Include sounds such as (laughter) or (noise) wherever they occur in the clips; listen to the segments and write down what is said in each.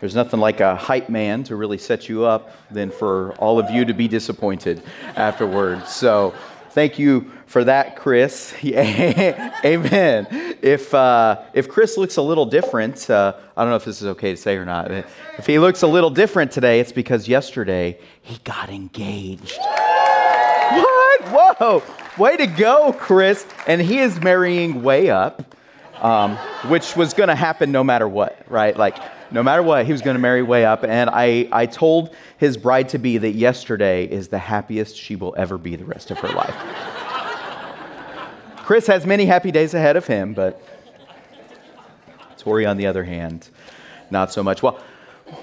there's nothing like a hype man to really set you up than for all of you to be disappointed afterwards. So, thank you for that, Chris. (laughs) Amen. If uh, if Chris looks a little different, uh, I don't know if this is okay to say or not. If he looks a little different today, it's because yesterday he got engaged. What? Whoa! Way to go, Chris! And he is marrying way up um, which was going to happen no matter what, right? Like, no matter what, he was going to marry way up. And I, I told his bride to be that yesterday is the happiest she will ever be the rest of her life. Chris has many happy days ahead of him, but Tori, on the other hand, not so much. Well,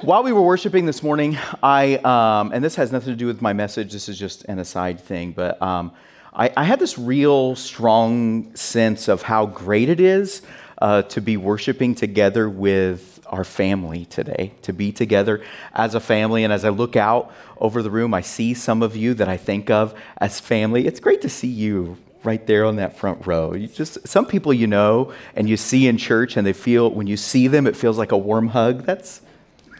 while we were worshiping this morning, I, um, and this has nothing to do with my message, this is just an aside thing, but um, I, I, had this real strong sense of how great it is uh, to be worshiping together with our family today, to be together as a family. And as I look out over the room, I see some of you that I think of as family. It's great to see you right there on that front row. You just some people you know and you see in church and they feel when you see them it feels like a warm hug. That's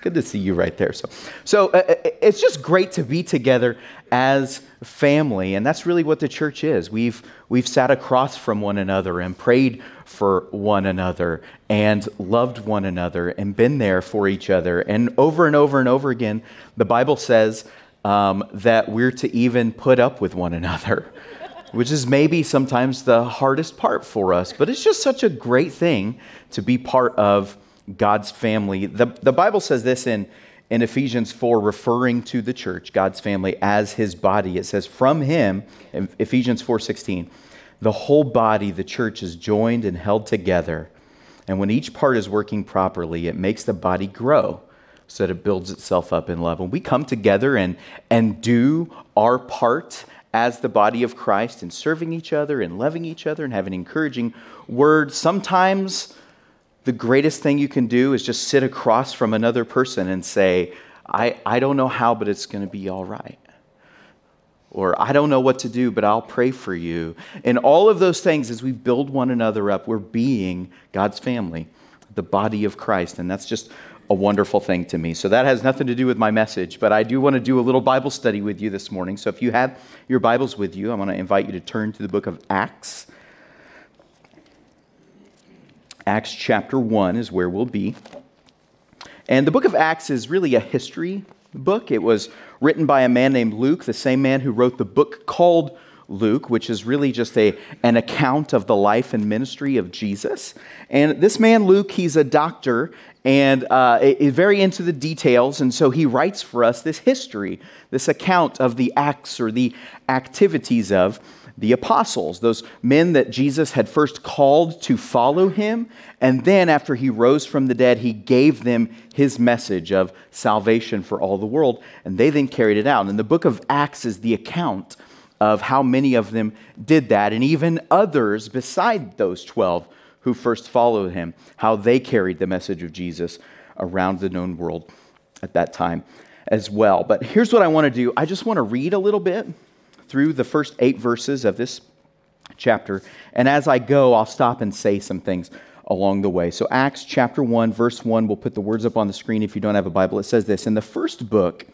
good to see you right there. So, so uh, uh, it's just great to be together as family, and that's really what the church is. We've we've sat across from one another and prayed for one another and loved one another and been there for each other. And over and over and over again, the Bible says um, that we're to even put up with one another. (laughs) Which is maybe sometimes the hardest part for us, but it's just such a great thing to be part of God's family. The, the Bible says this in, in Ephesians 4, referring to the church, God's family, as his body. It says, from him, Ephesians 4 16, the whole body, the church, is joined and held together. And when each part is working properly, it makes the body grow so that it builds itself up in love. When we come together and, and do our part as the body of Christ in serving each other and loving each other and having encouraging words, sometimes the greatest thing you can do is just sit across from another person and say, I, I don't know how, but it's going to be all right. Or I don't know what to do, but I'll pray for you. And all of those things, as we build one another up, we're being God's family, the body of Christ. And that's just a wonderful thing to me. So that has nothing to do with my message, but I do want to do a little Bible study with you this morning. So if you have your Bibles with you, I want to invite you to turn to the book of Acts. Acts chapter 1 is where we'll be. And the book of Acts is really a history book. It was written by a man named Luke, the same man who wrote the book called Luke, which is really just a, an account of the life and ministry of Jesus. And this man, Luke, he's a doctor and uh, is very into the details. And so he writes for us this history, this account of the acts or the activities of the apostles, those men that Jesus had first called to follow him. And then, after he rose from the dead, he gave them his message of salvation for all the world. And they then carried it out. And the book of Acts is the account of how many of them did that, and even others beside those 12 who first followed him, how they carried the message of Jesus around the known world at that time as well. But here's what I want to do I just want to read a little bit through the first eight verses of this chapter. And as I go, I'll stop and say some things along the way. So, Acts chapter 1, verse 1, we'll put the words up on the screen if you don't have a Bible. It says this In the first book,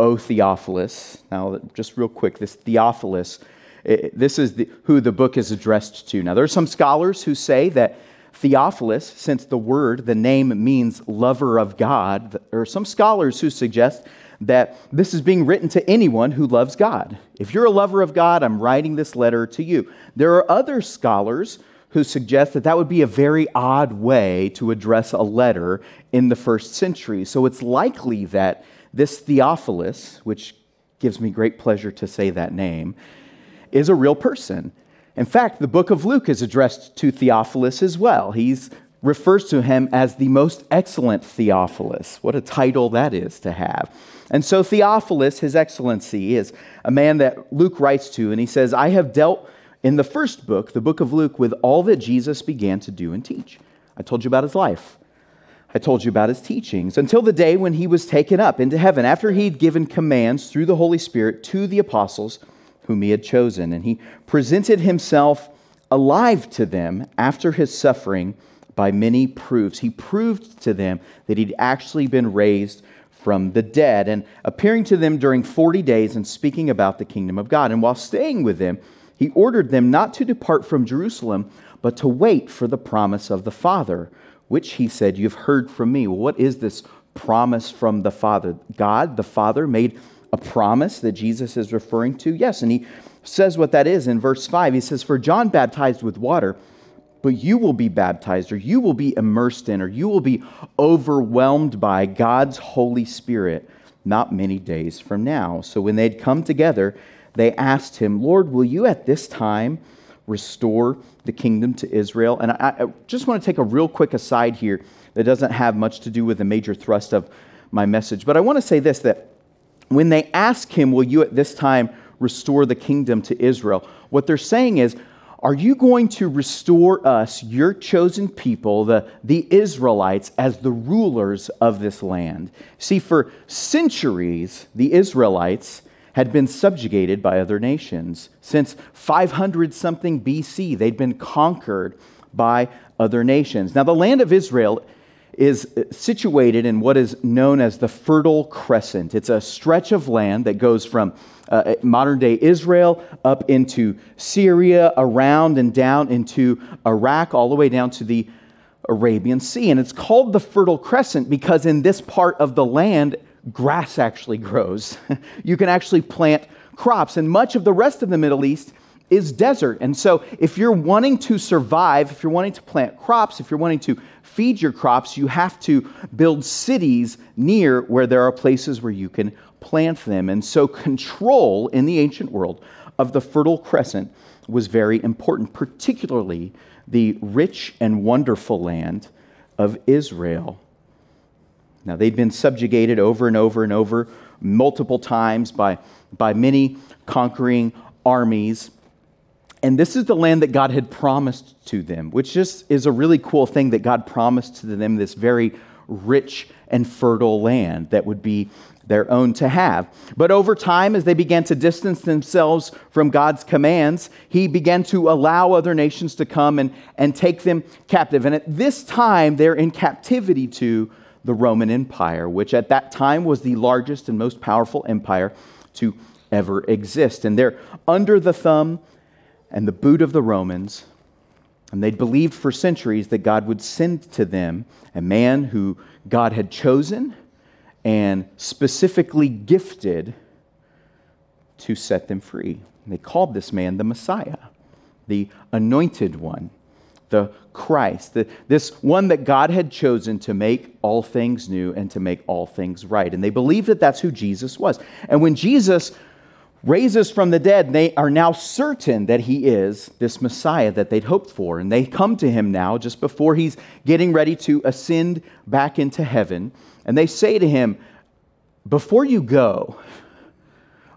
O Theophilus, now just real quick, this Theophilus, it, this is the, who the book is addressed to. Now, there are some scholars who say that Theophilus, since the word, the name means lover of God, there are some scholars who suggest that this is being written to anyone who loves God. If you're a lover of God, I'm writing this letter to you. There are other scholars who suggest that that would be a very odd way to address a letter in the first century. So it's likely that this Theophilus, which gives me great pleasure to say that name, is a real person. In fact, the book of Luke is addressed to Theophilus as well. He's refers to him as the most excellent Theophilus. What a title that is to have. And so, Theophilus, his excellency, is a man that Luke writes to, and he says, I have dealt in the first book, the book of Luke, with all that Jesus began to do and teach. I told you about his life. I told you about his teachings until the day when he was taken up into heaven after he'd given commands through the Holy Spirit to the apostles whom he had chosen. And he presented himself alive to them after his suffering by many proofs. He proved to them that he'd actually been raised from the dead and appearing to them during 40 days and speaking about the kingdom of God. And while staying with them, he ordered them not to depart from Jerusalem, but to wait for the promise of the Father, which he said, You've heard from me. Well, what is this promise from the Father? God, the Father, made a promise that Jesus is referring to? Yes, and he says what that is in verse 5. He says, For John baptized with water, but you will be baptized, or you will be immersed in, or you will be overwhelmed by God's Holy Spirit not many days from now. So when they'd come together, they asked him, Lord, will you at this time restore the kingdom to Israel? And I, I just want to take a real quick aside here that doesn't have much to do with the major thrust of my message. But I want to say this that when they ask him, Will you at this time restore the kingdom to Israel? What they're saying is, Are you going to restore us, your chosen people, the, the Israelites, as the rulers of this land? See, for centuries, the Israelites had been subjugated by other nations. Since 500 something BC, they'd been conquered by other nations. Now, the land of Israel is uh, situated in what is known as the Fertile Crescent. It's a stretch of land that goes from uh, modern day Israel up into Syria, around and down into Iraq, all the way down to the Arabian Sea. And it's called the Fertile Crescent because in this part of the land, grass actually (laughs) grows. you can actually plant crops. And much of the rest of the Middle East is desert. And so, if you're wanting to survive, if you're wanting to plant crops, if you're wanting to feed your crops, you have to build cities near where there are places where you can plant them. And so, control in the ancient world of the Fertile Crescent was very important, particularly the rich and wonderful land of Israel. Now, they'd been subjugated over and over and over multiple times by, by many conquering armies. And this is the land that God had promised to them, which just is a really cool thing that God promised to them this very rich and fertile land that would be their own to have. But over time, as they began to distance themselves from God's commands, He began to allow other nations to come and, and take them captive. And at this time, they're in captivity to the Roman Empire, which at that time was the largest and most powerful empire to ever exist. And they're under the thumb and the boot of the Romans. And they'd believed for centuries that God would send to them a man who God had chosen and specifically gifted to set them free. And they called this man the Messiah, the anointed one, the Christ, the, this one that God had chosen to make all things new and to make all things right. And they believed that that's who Jesus was. And when Jesus raises from the dead, they are now certain that he is this Messiah that they'd hoped for. And they come to him now just before he's getting ready to ascend back into heaven. And they say to him, Before you go,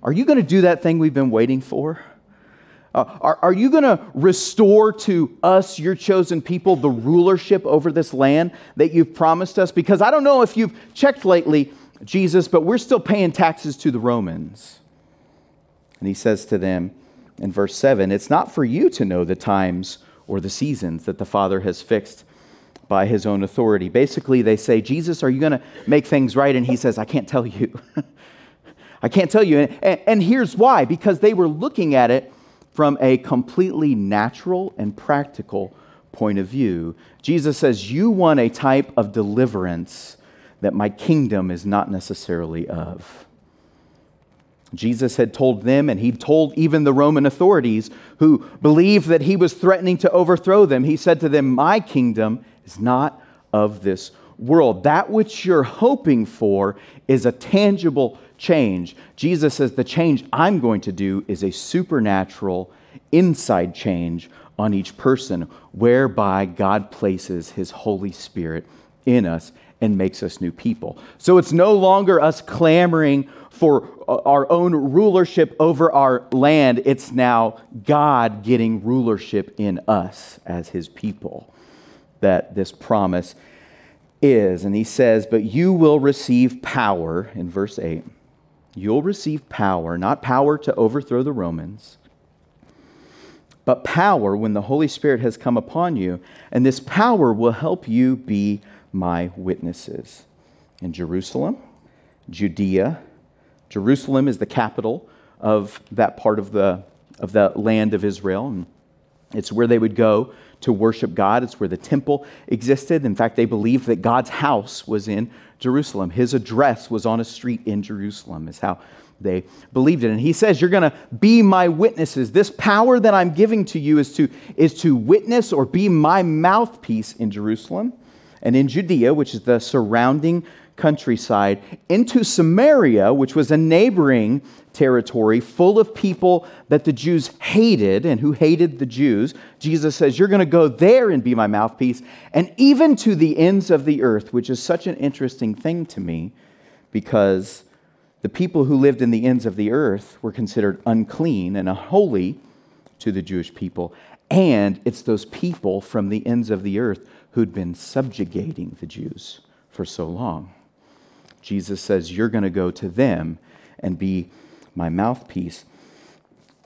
are you going to do that thing we've been waiting for? Uh, are, are you going to restore to us, your chosen people, the rulership over this land that you've promised us? Because I don't know if you've checked lately, Jesus, but we're still paying taxes to the Romans. And he says to them in verse 7 It's not for you to know the times or the seasons that the Father has fixed by his own authority. Basically, they say, Jesus, are you going to make things right? And he says, I can't tell you. (laughs) I can't tell you. And, and, here's why because they were looking at it from a completely natural and practical point of view. Jesus says, You want a type of deliverance that my kingdom is not necessarily of. Jesus had told them, and he told even the Roman authorities who believed that he was threatening to overthrow them, he said to them, My kingdom is not of this world. That which you're hoping for is a tangible change. Jesus says, The change I'm going to do is a supernatural, inside change on each person, whereby God places his Holy Spirit in us and makes us new people. So it's no longer us clamoring for uh, our own rulership over our land. It's now God getting rulership in us as his people that this promise is. And he says, But you will receive power, in verse 8. You'll receive power, not power to overthrow the Romans, but power when the Holy Spirit has come upon you. And this power will help you be my witnesses in Jerusalem, Judea. Jerusalem is the capital of that part of the, of the land of Israel. And it's where they would go to worship God. It's where the temple existed. In fact, they believed that God's house was in Jerusalem. His address was on a street in Jerusalem, is how they believed it. And he says, You're going to be my witnesses. This power that I'm giving to you is to, is to witness or be my mouthpiece in Jerusalem and in Judea, which is the surrounding countryside, into Samaria, which was a neighboring territory full of people that the Jews hated and who hated the Jews. Jesus says, You're going to go there and be my mouthpiece, and even to the ends of the earth, which is such an interesting thing to me because the people who lived in the ends of the earth were considered unclean and unholy to the Jewish people. And it's those people from the ends of the earth who'd been subjugating the Jews for so long. Jesus says, You're going to go to them and be my mouthpiece,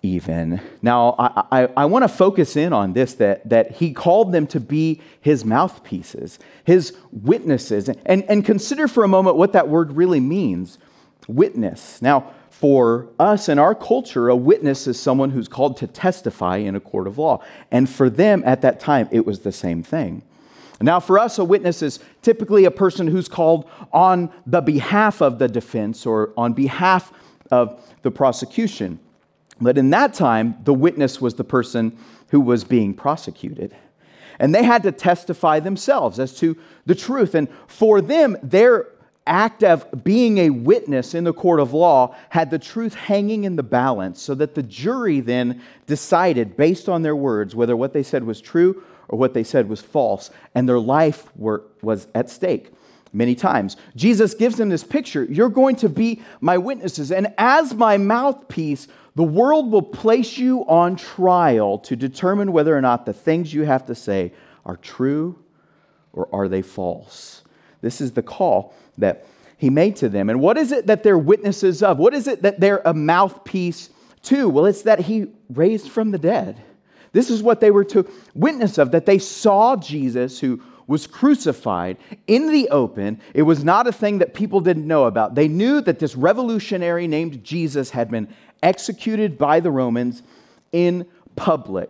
even. Now, I, I, I want to focus in on this that, that he called them to be his mouthpieces, his witnesses, and, and consider for a moment what that word really means witness. Now, for us in our culture, a witness is someone who's called to testify in a court of law. And for them at that time, it was the same thing. Now, for us, a witness is typically a person who's called on the behalf of the defense or on behalf of the prosecution. But in that time, the witness was the person who was being prosecuted. And they had to testify themselves as to the truth. And for them, their act of being a witness in the court of law had the truth hanging in the balance so that the jury then decided, based on their words, whether what they said was true or what they said was false, and their life were, was at stake many times. Jesus gives them this picture You're going to be my witnesses, and as my mouthpiece, the world will place you on trial to determine whether or not the things you have to say are true or are they false. This is the call that he made to them. And what is it that they're witnesses of? What is it that they're a mouthpiece to? Well, it's that he raised from the dead. This is what they were to witness of, that they saw Jesus who was crucified in the open. It was not a thing that people didn't know about. They knew that this revolutionary named Jesus had been executed by the Romans in public.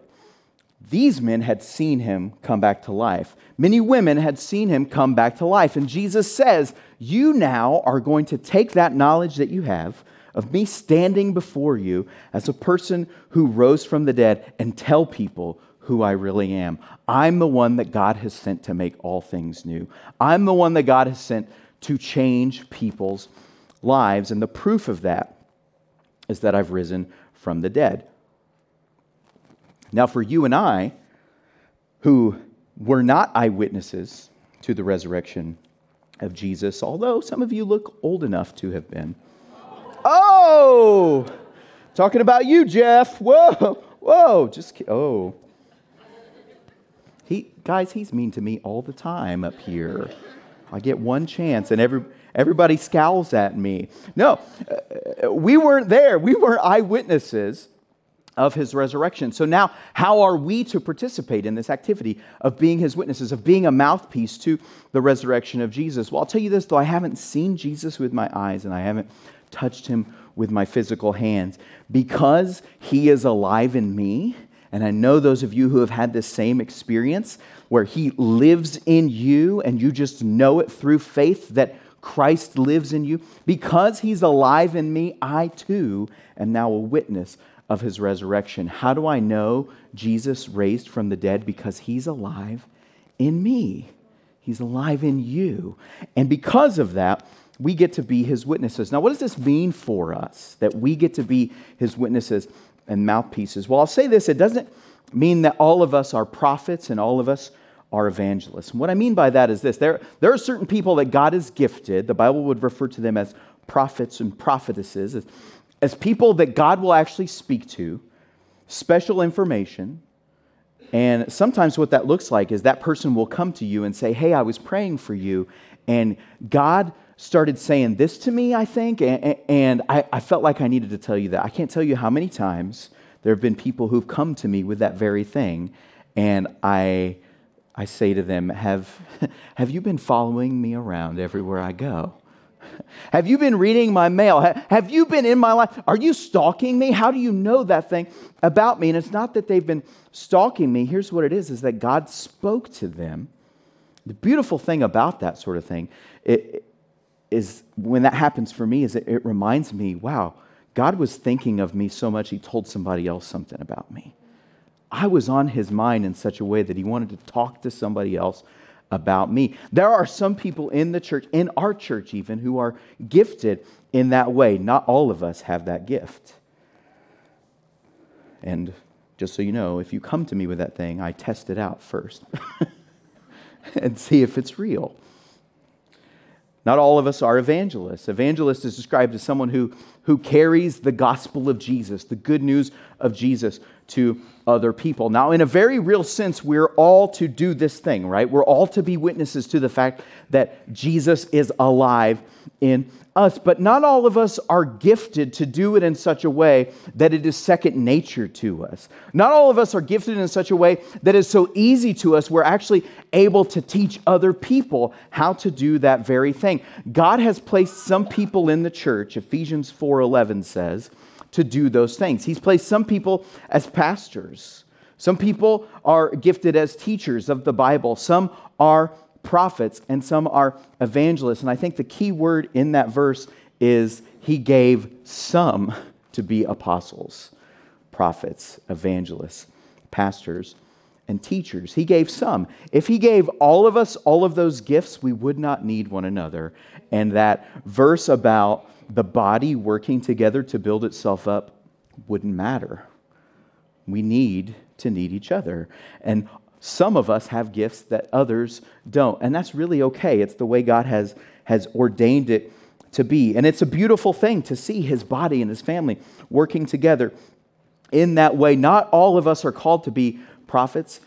These men had seen him come back to life. Many women had seen him come back to life. And Jesus says, You now are going to take that knowledge that you have of me standing before you as a person who rose from the dead and tell people who I really am. I'm the one that God has sent to make all things new. I'm the one that God has sent to change people's lives. And the proof of that is that I've risen from the dead. Now, for you and I, who were not eyewitnesses to the resurrection of Jesus, although some of you look old enough to have been, Oh, talking about you, Jeff. Whoa, whoa, just oh. He, guys, he's mean to me all the time up here. I get one chance, and every, everybody scowls at me. No, uh, we weren't there. We weren't eyewitnesses of his resurrection. So now, how are we to participate in this activity of being his witnesses, of being a mouthpiece to the resurrection of Jesus? Well, I'll tell you this, though I haven't seen Jesus with my eyes and I haven't touched him with my physical hands. Because he is alive in me, and I know those of you who have had this same experience where he lives in you and you just know it through faith that Christ lives in you. Because he's alive in me, I too am now a witness of his resurrection. How do I know Jesus raised from the dead? Because he's alive in me. He's alive in you. And because of that, we get to be his witnesses. Now, what does this mean for us that we get to be his witnesses and mouthpieces? Well, I'll say this it doesn't mean that all of us are prophets and all of us are evangelists. And what I mean by that is this there, there are certain people that God has gifted, the Bible would refer to them as prophets and prophetesses, as, as people that God will actually speak to, special information. And sometimes what that looks like is that person will come to you and say, Hey, I was praying for you, and God started saying this to me, I think, and, I, I felt like I needed to tell you that. I can't tell you how many times there have been people who've come to me with that very thing, and I, I say to them, have, (laughs) have you been following me around everywhere I go? (laughs) Have you been reading my mail? Have you been in my life? Are you stalking me? How do you know that thing about me? And it's not that they've been stalking me. Here's what it is is that God spoke to them. The beautiful thing about that sort of thing it, is when that happens for me is it, it reminds me, wow, God was thinking of me so much he told somebody else something about me. I was on his mind in such a way that he wanted to talk to somebody else about me. There are some people in the church, in our church even, who are gifted in that way. Not all of us have that gift. And just so you know, if you come to me with that thing, I test it out first (laughs) and see if it's real. Not all of us are evangelists. Evangelist is described as someone who, who carries the gospel of Jesus, the good news of Jesus, to other people. Now, in a very real sense, we're all to do this thing, right? We're all to be witnesses to the fact that Jesus is alive in us. But not all of us are gifted to do it in such a way that it is second nature to us. Not all of us are gifted in such a way that is so easy to us, we're actually able to teach other people how to do that very thing. God has placed some people in the church, Ephesians 4:11 says, to do those things. He's placed some people as pastors. Some people are gifted as teachers of the Bible. Some are prophets and some are evangelists. And I think the key word in that verse is he gave some to be apostles, prophets, evangelists, pastors, and teachers. He gave some. If he gave all of us all of those gifts, we would not need one another. And that verse about the body working together to build itself up wouldn't matter. We need to need each other. And some of us have gifts that others don't. And that's really okay. It's the way God has, has ordained it to be. And it's a beautiful thing to see his body and his family working together in that way. Not all of us are called to be prophets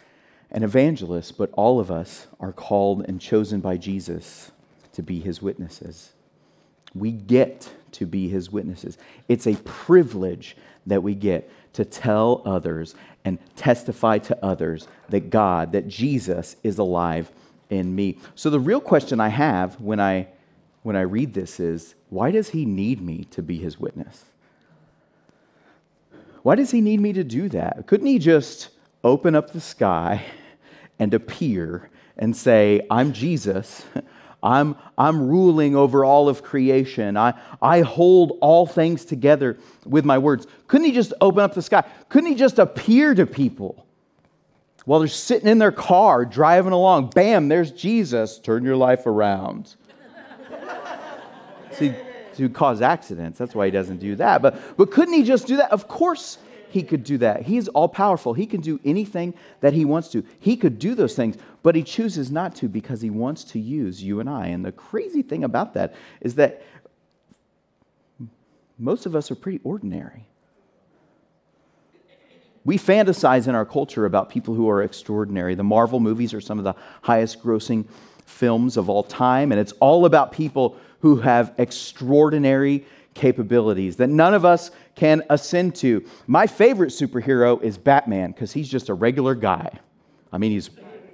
and evangelists, but all of us are called and chosen by Jesus to be his witnesses. We get to be his witnesses. It's a privilege that we get to tell others and testify to others that God, that Jesus is alive in me. So the real question I have when I when I read this is why does he need me to be his witness? Why does he need me to do that? Couldn't he just open up the sky and appear and say, I'm Jesus, I'm, I'm ruling over all of creation. I, I hold all things together with my words. Couldn't he just open up the sky? Couldn't he just appear to people while they're sitting in their car driving along? Bam, there's Jesus. Turn your life around. See, to cause accidents. That's why he doesn't do that. But, but couldn't he just do that? Of course he could do that. He's all powerful. He can do anything that he wants to. He could do those things, but he chooses not to because he wants to use you and I. And the crazy thing about that is that most of us are pretty ordinary. We fantasize in our culture about people who are extraordinary. The Marvel movies are some of the highest grossing films of all time, and it's all about people who have extraordinary capabilities that none of us can ascend to. My favorite superhero is Batman because he's just a regular guy. I mean, he's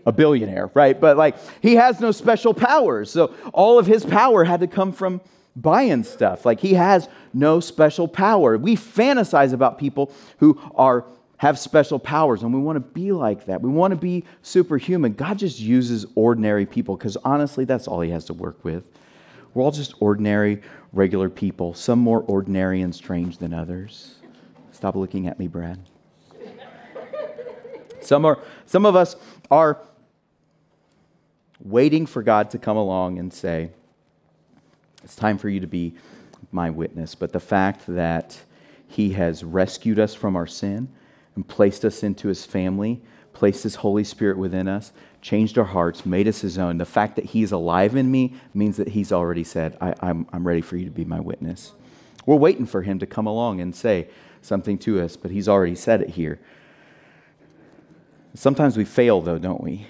a billionaire, right? But like, he has no special powers. So all of his power had to come from buying stuff. Like, he has no special power. We fantasize about people who are have special powers and we want to be like that. We want to be superhuman. God just uses ordinary people because honestly, that's all he has to work with. We're all just ordinary, regular people, some more ordinary and strange than others. Stop looking at me, Brad. Some, are, some of us are waiting for God to come along and say, It's time for you to be my witness. But the fact that He has rescued us from our sin, and placed us into his family, placed his Holy Spirit within us, changed our hearts, made us his own. The fact that he's alive in me means that he's already said, I, am I'm, I'm ready for you to be my witness. We're waiting for him to come along and say something to us, but he's already said it here. Sometimes we fail, though, don't we?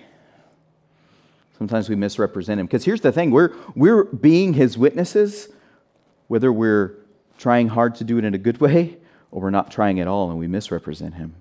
Sometimes we misrepresent him. Because here's the thing we're, we're being his witnesses, whether we're trying hard to do it in a good way or we're not trying at all and we misrepresent him.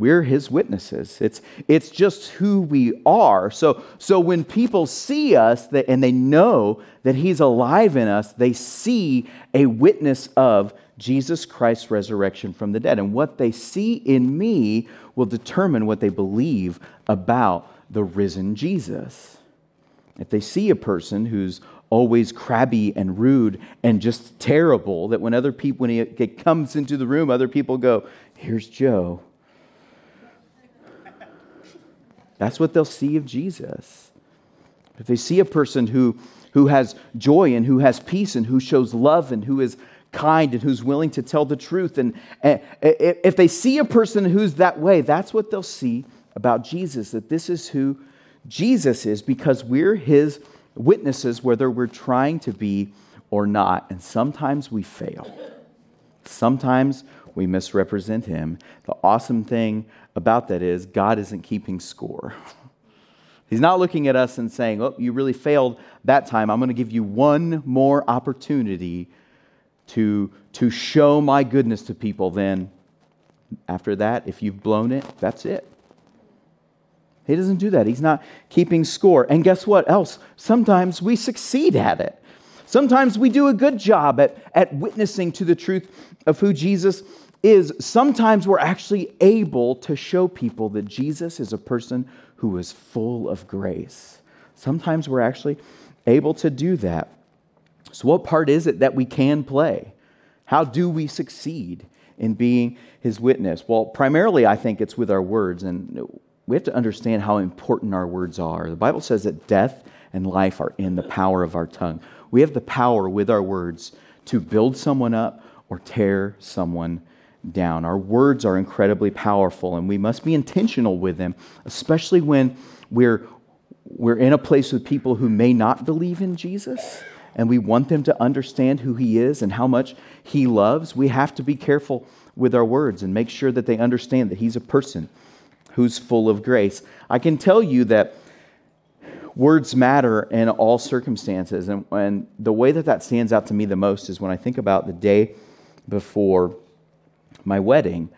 We're his witnesses. It's, it's just who we are. So, so when people see us that, and they know that he's alive in us, they see a witness of Jesus Christ's resurrection from the dead. And what they see in me will determine what they believe about the risen Jesus. If they see a person who's always crabby and rude and just terrible, that when other people, when he comes into the room, other people go, Here's Joe. That's what they'll see of Jesus. If they see a person who, who has joy and who has peace and who shows love and who is kind and who's willing to tell the truth, and, and if they see a person who's that way, that's what they'll see about Jesus, that this is who Jesus is because we're his witnesses, whether we're trying to be or not. And sometimes we fail. Sometimes we misrepresent him. The awesome thing about that is God isn't keeping score. (laughs) He's not looking at us and saying, Oh, you really failed that time. I'm going to give you one more opportunity to, to show my goodness to people. Then, after that, if you've blown it, that's it. He doesn't do that. He's not keeping score. And guess what else? Sometimes we succeed at it. Sometimes we do a good job at, at witnessing to the truth of who Jesus is. Sometimes we're actually able to show people that Jesus is a person who is full of grace. Sometimes we're actually able to do that. So, what part is it that we can play? How do we succeed in being his witness? Well, primarily, I think it's with our words. And we have to understand how important our words are. The Bible says that death and life are in the power of our tongue. We have the power with our words to build someone up or tear someone down. Our words are incredibly powerful, and we must be intentional with them, especially when we're, we're in a place with people who may not believe in Jesus and we want them to understand who He is and how much He loves. We have to be careful with our words and make sure that they understand that He's a person who's full of grace. I can tell you that words matter in all circumstances. And, and the way that that stands out to me the most is when I think about the day before my wedding.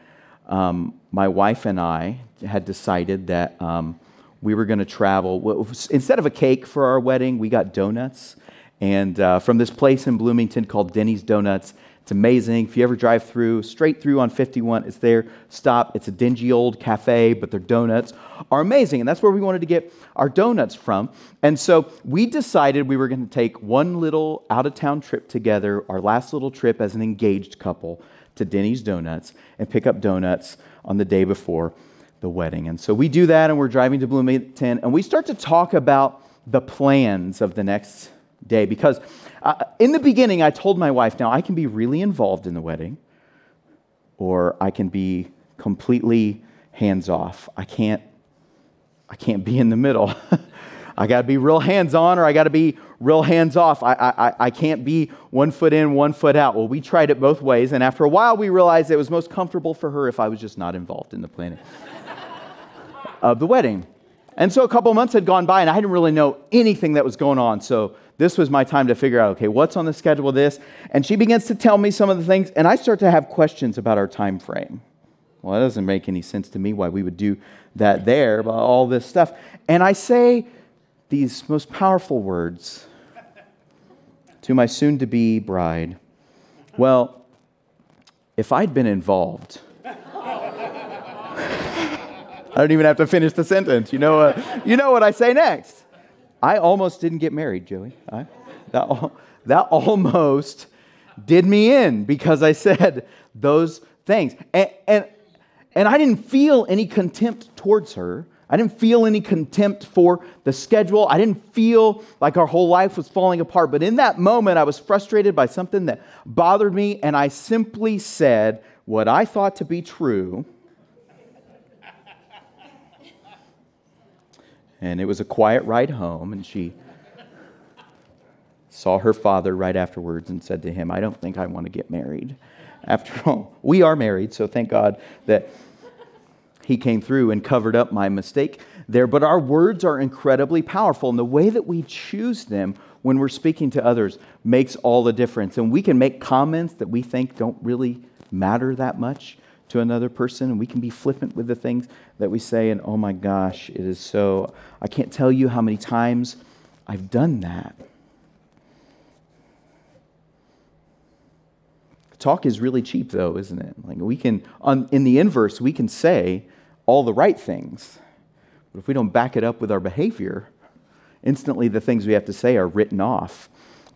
Um, my wife and I had decided that um, we were going to travel. Instead of a cake for our wedding, we got donuts. And uh, from this place in Bloomington called Denny's Donuts, it's amazing. If you ever drive through, straight through on 51, it's there. Stop. It's a dingy old cafe, but their donuts are amazing. And that's where we wanted to get our donuts from. And so we decided we were going to take one little out of town trip together, our last little trip as an engaged couple, to Denny's Donuts and pick up donuts on the day before the wedding. And so we do that, and we're driving to Bloomington, and we start to talk about the plans of the next day because uh, in the beginning, I told my wife, now I can be really involved in the wedding, or I can be completely hands off. I can't, I can't be in the middle. (laughs) I got to be real hands on, or I got to be real hands off. I, I, I can't be one foot in, one foot out. Well, we tried it both ways, and after a while, we realized it was most comfortable for her if I was just not involved in the planning (laughs) of the wedding. And so a couple months had gone by, and I didn't really know anything that was going on. So this was my time to figure out, okay, what's on the schedule of this? And she begins to tell me some of the things, and I start to have questions about our time frame. Well, that doesn't make any sense to me why we would do that there, about all this stuff. And I say these most powerful words to my soon to be bride. Well, if I'd been involved, (laughs) I don't even have to finish the sentence. You know, uh, you know what I say next. I almost didn't get married, Joey. I, that, that almost did me in because I said those things. And, and, and I didn't feel any contempt towards her. I didn't feel any contempt for the schedule. I didn't feel like our whole life was falling apart. But in that moment, I was frustrated by something that bothered me, and I simply said what I thought to be true. And it was a quiet ride home, and she saw her father right afterwards and said to him, I don't think I want to get married. After all, we are married, so thank God that he came through and covered up my mistake there. But our words are incredibly powerful, and the way that we choose them when we're speaking to others makes all the difference. And we can make comments that we think don't really matter that much to another person, and we can be flippant with the things that we say, and oh my gosh, it is so. I can't tell you how many times I've done that. Talk is really cheap, though, isn't it? Like we can, on, in the inverse, we can say all the right things, but if we don't back it up with our behavior, instantly the things we have to say are written off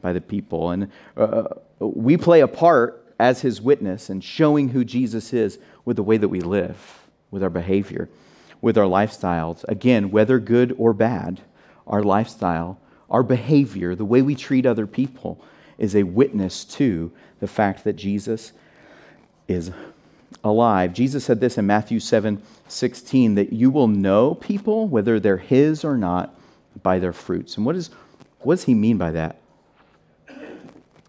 by the people. And uh, we play a part as his witness and showing who Jesus is with the way that we live, with our behavior, with our lifestyles. Again, whether good or bad, our lifestyle, our behavior, the way we treat other people is a witness to the fact that Jesus is alive. Jesus said this in Matthew 7 16 that you will know people, whether they're his or not, by their fruits. And what, is, what does he mean by that?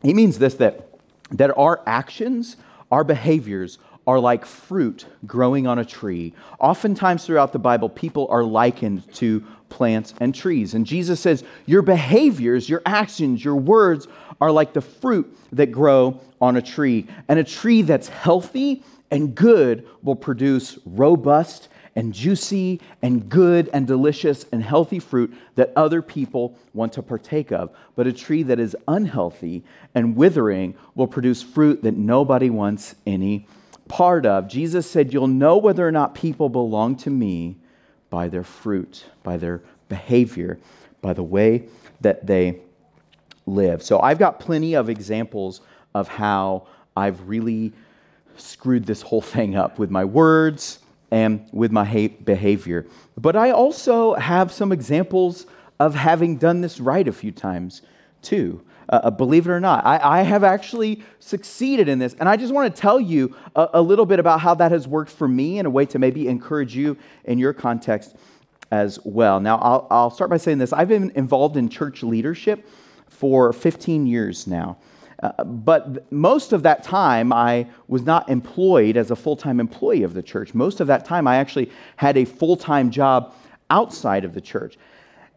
He means this that, that our actions, our behaviors, are like fruit growing on a tree. Oftentimes throughout the Bible, people are likened to plants and trees. And Jesus says, Your behaviors, your actions, your words are like the fruit that grow on a tree. And a tree that's healthy and good will produce robust and juicy and good and delicious and healthy fruit that other people want to partake of. But a tree that is unhealthy and withering will produce fruit that nobody wants any part of. Jesus said, You'll know whether or not people belong to me by their fruit, by their behavior, by the way that they live. So I've got plenty of examples of how I've really screwed this whole thing up with my words and with my behavior. But I also have some examples of having done this right a few times too. Uh, uh, believe it or not, I, I, have actually succeeded in this. And I just want to tell you a, a little bit about how that has worked for me in a way to maybe encourage you in your context as well. Now, I'll, I'll start by saying this I've been involved in church leadership for 15 years now. Uh, but most of that time, I was not employed as a full time employee of the church. Most of that time, I actually had a full time job outside of the church.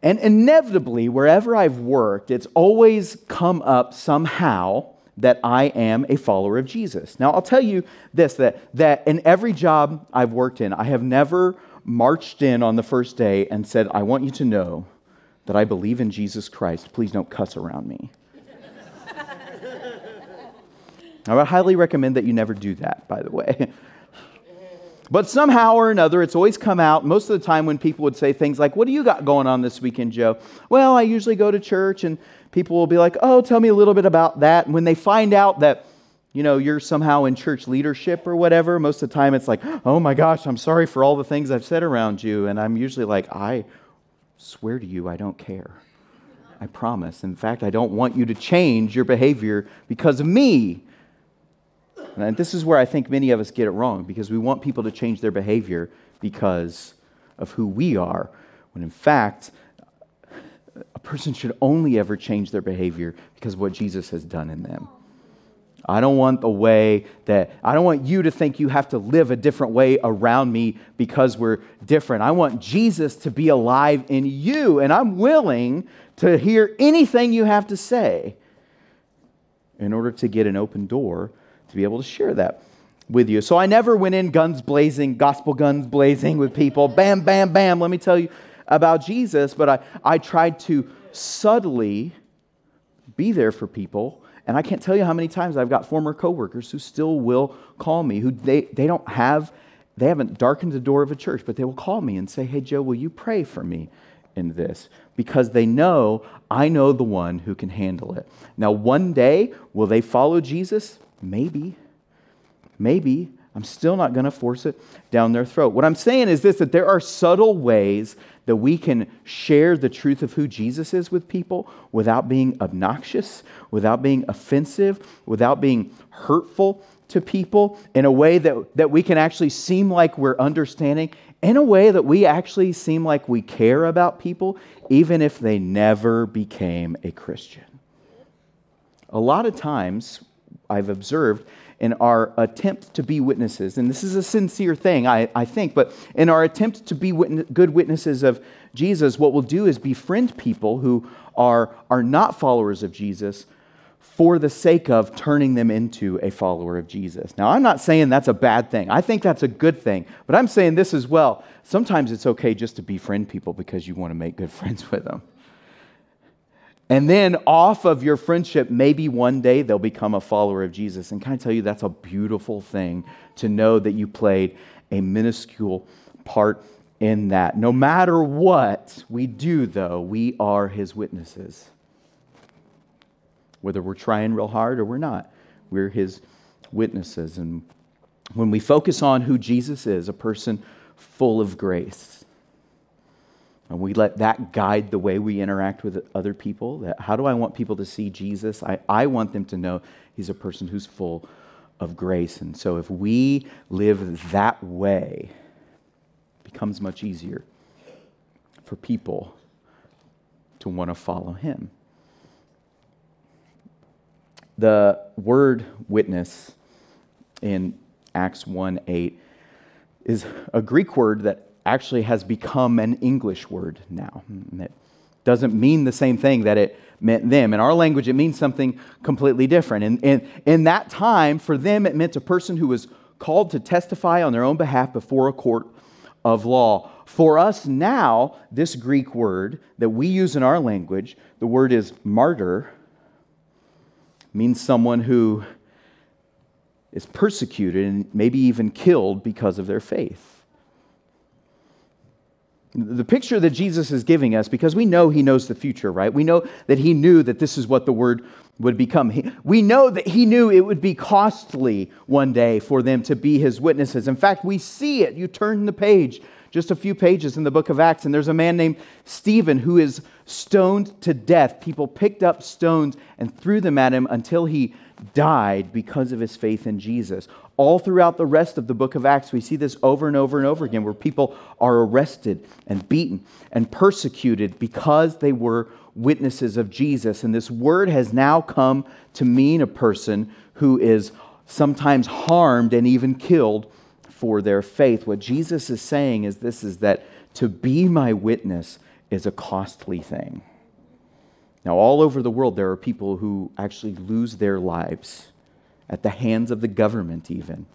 And inevitably, wherever I've worked, it's always come up somehow that I am a follower of Jesus. Now, I'll tell you this that, that in every job I've worked in, I have never marched in on the first day and said, I want you to know that I believe in Jesus Christ. Please don't cuss around me. (laughs) I would highly recommend that you never do that, by the way. (laughs) but somehow or another, it's always come out most of the time when people would say things like, What do you got going on this weekend, Joe? Well, I usually go to church, and people will be like, Oh, tell me a little bit about that. And when they find out that, you know, you're somehow in church leadership or whatever, most of the time it's like, Oh my gosh, I'm sorry for all the things I've said around you. And I'm usually like, I swear to you, I don't care. I promise. In fact, I don't want you to change your behavior because of me. And this is where I think many of us get it wrong because we want people to change their behavior because of who we are, when in fact, a person should only ever change their behavior because of what Jesus has done in them. I don't want the way that, I don't want you to think you have to live a different way around me because we're different. I want Jesus to be alive in you, and I'm willing to hear anything you have to say in order to get an open door to be able to share that with you. So I never went in guns blazing, gospel guns blazing with people, bam, bam, bam, let me tell you about Jesus, but I, I tried to subtly be there for people. And I can't tell you how many times I've got former coworkers who still will call me, who they, they don't have, they haven't darkened the door of a church, but they will call me and say, Hey, Joe, will you pray for me in this? Because they know I know the one who can handle it. Now, one day, will they follow Jesus? Maybe. Maybe. I'm still not going to force it down their throat. What I'm saying is this that there are subtle ways that we can share the truth of who Jesus is with people without being obnoxious, without being offensive, without being hurtful to people in a way that, that we can actually seem like we're understanding, in a way that we actually seem like we care about people, even if they never became a Christian. A lot of times, I've observed in our attempt to be witnesses, and this is a sincere thing, I, I think, but in our attempt to be good witnesses of Jesus, what we'll do is befriend people who are, are not followers of Jesus for the sake of turning them into a follower of Jesus. Now, I'm not saying that's a bad thing. I think that's a good thing. But I'm saying this as well. Sometimes it's okay just to befriend people because you want to make good (laughs) friends with them. And then off of your friendship, maybe one day they'll become a follower of Jesus. And can I tell you, that's a beautiful thing to know that you played a minuscule part in that. No matter what we do, though, we are his witnesses whether we're trying real hard or we're not. We're his witnesses. And when we focus on who Jesus is, a person full of grace, and we let that guide the way we interact with other people, that how do I want people to see Jesus? I, I want them to know he's a person who's full of grace. And so if we live that way, it becomes much easier for people to want to follow him. The word witness in Acts 1 8 is a Greek word that actually has become an English word now. Mm, it doesn't mean the same thing that it meant them. In our language, it means something completely different. And, and in that time, for them, it meant a person who was called to testify on their own behalf before a court of law. For us now, this Greek word that we use in our language, the word is martyr, means someone who is persecuted and maybe even killed because of their faith. The picture that Jesus is giving us, because we know he knows the future, right? We know that he knew that this is what the word would become. We know that he knew it would be costly one day for them to be his witnesses. In fact, we see it. You turn the page, just a few pages in the book of Acts, and there's a man named Stephen who is stoned to death. People picked up stones and threw them at him until he died because of his faith in Jesus. All throughout the rest of the book of Acts, we see this over and over and over again where people are arrested and beaten and persecuted because they were witnesses of Jesus. And this word has now come to mean a person who is sometimes harmed and even killed for their faith. What Jesus is saying is this is that to be my witness is a costly thing. Now, all over the world, there are people who actually lose their lives at the hands of the government, even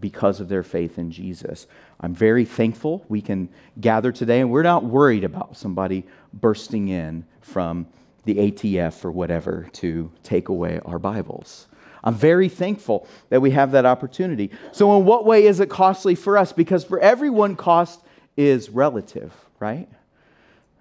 because of their faith in Jesus. I'm very thankful we can gather today, and we're not worried about somebody bursting in from the ATF or whatever to take away our Bibles. I'm very thankful that we have that opportunity. So, in what way is it costly for us? Because for everyone, cost is relative, right?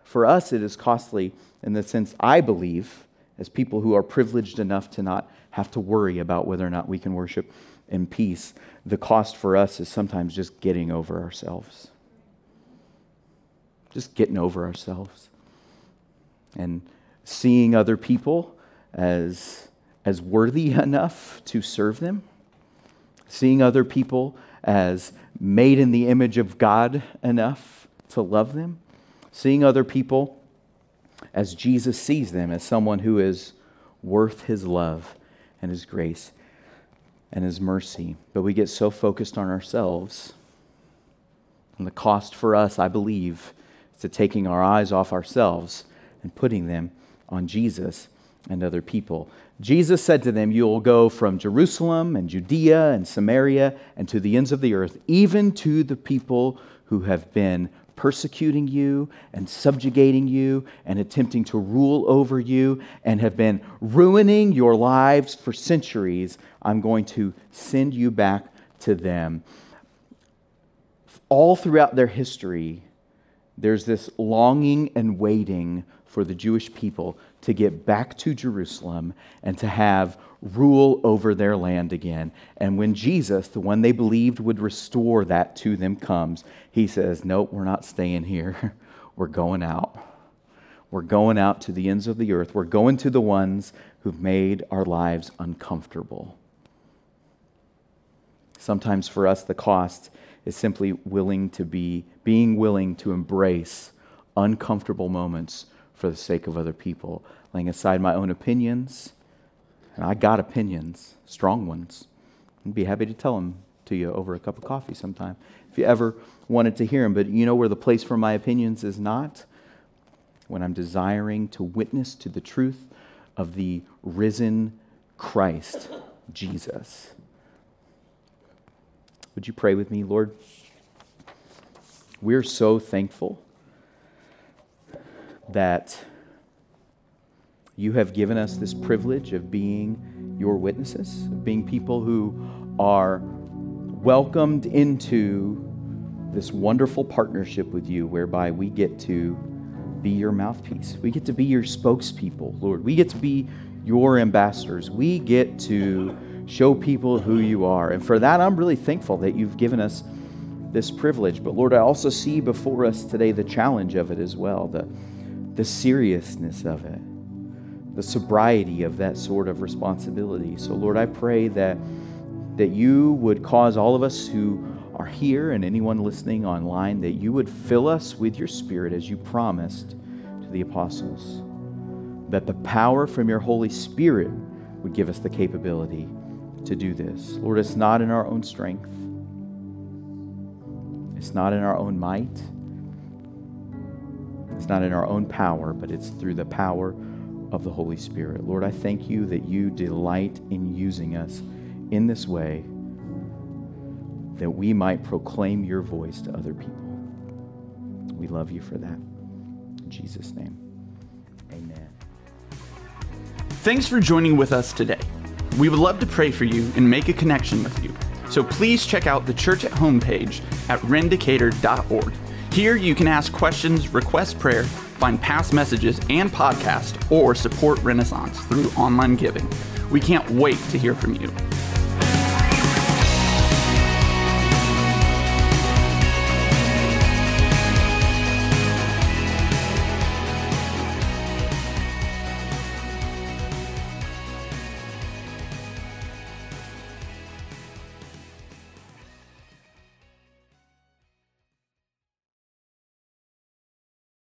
For us, it is costly in the sense, I believe, as people who are privileged enough to not have to worry about whether or not we can worship in peace. The cost for us is sometimes just getting over ourselves. Just getting over ourselves. And seeing other people as, as worthy (laughs) enough to serve them. Seeing other people as made in the image of God enough to love them seeing other people as Jesus sees them, as someone who is worth his love and his grace and his mercy. But we get so focused on ourselves. And the cost for us, I believe, is to taking our eyes off ourselves and putting them on Jesus and other people. Jesus said to them, You will go from Jerusalem and Judea and Samaria and to the ends of the earth, even to the people who have been persecuting you and subjugating you and attempting to rule over you and have been ruining your lives for centuries, I'm going to send you back to them. All throughout their history, there's this longing and waiting for the Jewish people to get back to Jerusalem and to have rule over their land again. And when Jesus, the one they believed would restore that to them, comes, he says, Nope, we're not staying here. (laughs) We're going out. We're going out to the ends of the earth. We're going to the ones who've made our lives uncomfortable. Sometimes for us, the cost is simply willing to be, being willing to embrace uncomfortable moments for the sake of other people, laying aside my own opinions. And I got opinions, strong ones. I'd be happy to tell them to you over a cup of coffee sometime if you ever wanted to hear them. But you know where the place for my opinions is not? When I'm desiring to witness to the truth of the risen Christ, Jesus. Would you pray with me, Lord? We're so thankful that you have given us this privilege of being your witnesses, of being people who are welcomed into this wonderful partnership with you whereby we get to be your mouthpiece. We get to be your spokespeople, Lord. We get to be your ambassadors. We get to show people who you are. And for that, I'm really thankful that you've given us this privilege. But Lord, I also see before us today the challenge of it as well, the, the seriousness of it, the sobriety of that sort of responsibility. So, Lord, I pray that, that you would cause all of us who are here and anyone listening online, that you would fill us with your Spirit as you promised to the apostles. That the power from your Holy Spirit would give us the capability to do this. Lord, it's not in our own strength, it's not in our own might, it's not in our own power, but it's through the power of the Holy Spirit. Lord, I thank you that you delight in using us in this way that we might proclaim your voice to other people. We love you for that. In Jesus' name, amen. Thanks for joining with us today. We would love to pray for you and make a connection with you. So please check out the church at home page at rendicator.org. Here you can ask questions, request prayer, find past messages and podcasts, or support Renaissance through online giving. We can't wait to hear from you.